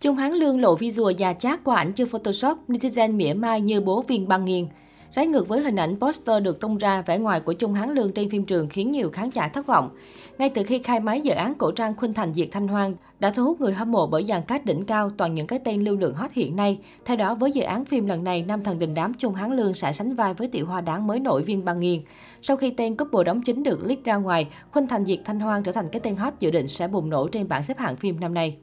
Trung Hán Lương lộ visual già chát qua ảnh chưa Photoshop, netizen mỉa mai như bố viên băng nghiền. Trái ngược với hình ảnh poster được tung ra, vẻ ngoài của Trung Hán Lương trên phim trường khiến nhiều khán giả thất vọng. Ngay từ khi khai máy dự án cổ trang Khuynh Thành Diệt Thanh Hoang đã thu hút người hâm mộ bởi dàn cast đỉnh cao toàn những cái tên lưu lượng hot hiện nay. Theo đó, với dự án phim lần này, nam thần đình đám Trung Hán Lương sẽ sánh vai với tiểu hoa đáng mới nổi Viên Băng Nghiên. Sau khi tên couple đóng chính được leak ra ngoài, Khuynh Thành Diệt Thanh Hoang trở thành cái tên hot dự định sẽ bùng nổ trên bảng xếp hạng phim năm nay.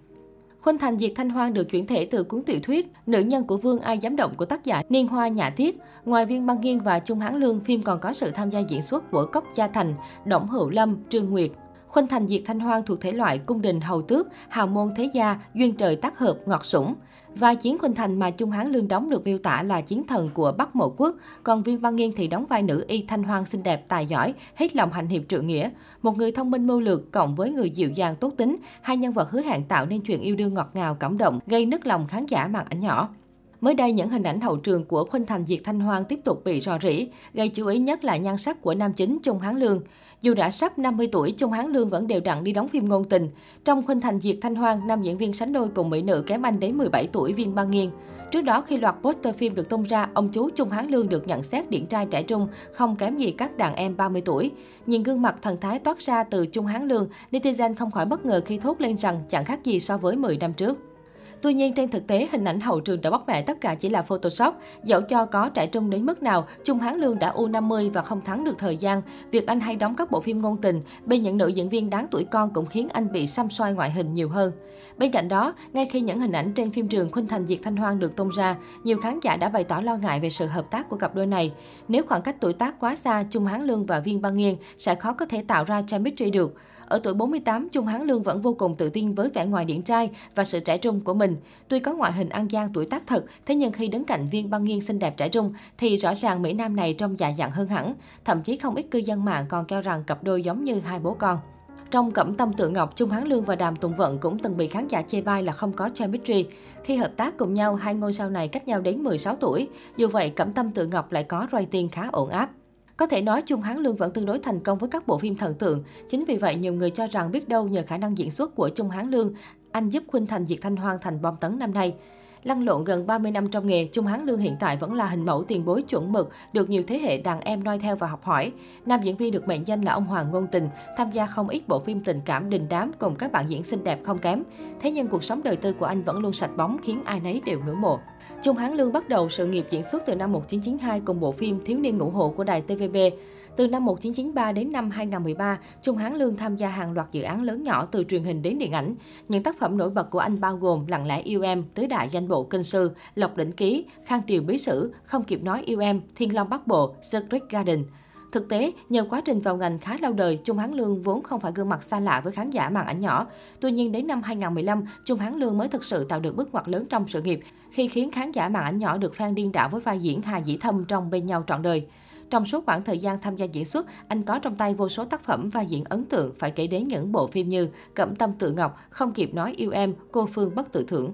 Khuynh Thành Diệt Thanh Hoang được chuyển thể từ cuốn tiểu thuyết Nữ nhân của Vương Ai dám động của tác giả Niên Hoa Nhã Tiết. Ngoài Viên Băng Nghiên và Trung Hán Lương, phim còn có sự tham gia diễn xuất của Cốc Gia Thành, Đổng Hữu Lâm, Trương Nguyệt, Khuynh Thành Diệt Thanh Hoang thuộc thể loại cung đình hầu tước, hào môn thế gia, duyên trời tác hợp, ngọt sủng. Vai chiến Khuynh Thành mà Trung Hán Lương đóng được miêu tả là chiến thần của Bắc Mộ Quốc, còn Viên Văn Nghiên thì đóng vai nữ y Thanh Hoang xinh đẹp, tài giỏi, hết lòng hành hiệp trượng nghĩa. Một người thông minh mưu lược cộng với người dịu dàng tốt tính, hai nhân vật hứa hẹn tạo nên chuyện yêu đương ngọt ngào cảm động, gây nức lòng khán giả màn ảnh nhỏ. Mới đây, những hình ảnh hậu trường của Khuynh Thành Diệt Thanh Hoang tiếp tục bị rò rỉ, gây chú ý nhất là nhan sắc của nam chính Trung Hán Lương. Dù đã sắp 50 tuổi, Trung Hán Lương vẫn đều đặn đi đóng phim ngôn tình. Trong Khuynh Thành Diệt Thanh Hoang, nam diễn viên sánh đôi cùng mỹ nữ kém anh đến 17 tuổi Viên Ba Nghiên. Trước đó, khi loạt poster phim được tung ra, ông chú Trung Hán Lương được nhận xét điển trai trẻ trung, không kém gì các đàn em 30 tuổi. Nhìn gương mặt thần thái toát ra từ Trung Hán Lương, netizen không khỏi bất ngờ khi thốt lên rằng chẳng khác gì so với 10 năm trước. Tuy nhiên, trên thực tế, hình ảnh hậu trường đã bóc mẹ tất cả chỉ là Photoshop. Dẫu cho có trẻ trung đến mức nào, Trung Hán Lương đã U50 và không thắng được thời gian. Việc anh hay đóng các bộ phim ngôn tình, bên những nữ diễn viên đáng tuổi con cũng khiến anh bị xăm xoay ngoại hình nhiều hơn. Bên cạnh đó, ngay khi những hình ảnh trên phim trường Khuynh Thành Diệt Thanh Hoang được tung ra, nhiều khán giả đã bày tỏ lo ngại về sự hợp tác của cặp đôi này. Nếu khoảng cách tuổi tác quá xa, Trung Hán Lương và Viên Băng Nghiên sẽ khó có thể tạo ra chemistry được. Ở tuổi 48, Trung Hán Lương vẫn vô cùng tự tin với vẻ ngoài điển trai và sự trẻ trung của mình. Tuy có ngoại hình ăn gian tuổi tác thật, thế nhưng khi đứng cạnh viên băng nghiên xinh đẹp trẻ trung thì rõ ràng Mỹ Nam này trông già dặn hơn hẳn. Thậm chí không ít cư dân mạng còn kêu rằng cặp đôi giống như hai bố con. Trong Cẩm Tâm Tự Ngọc, Trung Hán Lương và Đàm Tùng Vận cũng từng bị khán giả chê bai là không có chemistry. Khi hợp tác cùng nhau, hai ngôi sao này cách nhau đến 16 tuổi. Dù vậy, Cẩm Tâm Tự Ngọc lại có rating khá ổn áp. Có thể nói Trung Hán Lương vẫn tương đối thành công với các bộ phim thần tượng. Chính vì vậy, nhiều người cho rằng biết đâu nhờ khả năng diễn xuất của Trung Hán Lương, anh giúp Khuynh Thành Diệt Thanh Hoang thành bom tấn năm nay. Lăn lộn gần 30 năm trong nghề, Trung Hán Lương hiện tại vẫn là hình mẫu tiền bối chuẩn mực, được nhiều thế hệ đàn em noi theo và học hỏi. Nam diễn viên được mệnh danh là ông Hoàng Ngôn Tình, tham gia không ít bộ phim tình cảm đình đám cùng các bạn diễn xinh đẹp không kém. Thế nhưng cuộc sống đời tư của anh vẫn luôn sạch bóng khiến ai nấy đều ngưỡng mộ. Trung Hán Lương bắt đầu sự nghiệp diễn xuất từ năm 1992 cùng bộ phim Thiếu niên ngũ hộ của đài TVB. Từ năm 1993 đến năm 2013, Trung Hán Lương tham gia hàng loạt dự án lớn nhỏ từ truyền hình đến điện ảnh. Những tác phẩm nổi bật của anh bao gồm Lặng lẽ yêu em, Tứ đại danh bộ kinh sư, Lộc đỉnh ký, Khang triều bí sử, Không kịp nói yêu em, Thiên long bắc bộ, Secret Garden. Thực tế, nhờ quá trình vào ngành khá lâu đời, Trung Hán Lương vốn không phải gương mặt xa lạ với khán giả màn ảnh nhỏ. Tuy nhiên, đến năm 2015, Trung Hán Lương mới thực sự tạo được bước ngoặt lớn trong sự nghiệp, khi khiến khán giả màn ảnh nhỏ được fan điên đảo với vai diễn Hà Dĩ Thâm trong Bên nhau trọn đời. Trong suốt khoảng thời gian tham gia diễn xuất, anh có trong tay vô số tác phẩm và diễn ấn tượng phải kể đến những bộ phim như Cẩm tâm tự ngọc, Không kịp nói yêu em, Cô Phương bất tự thưởng.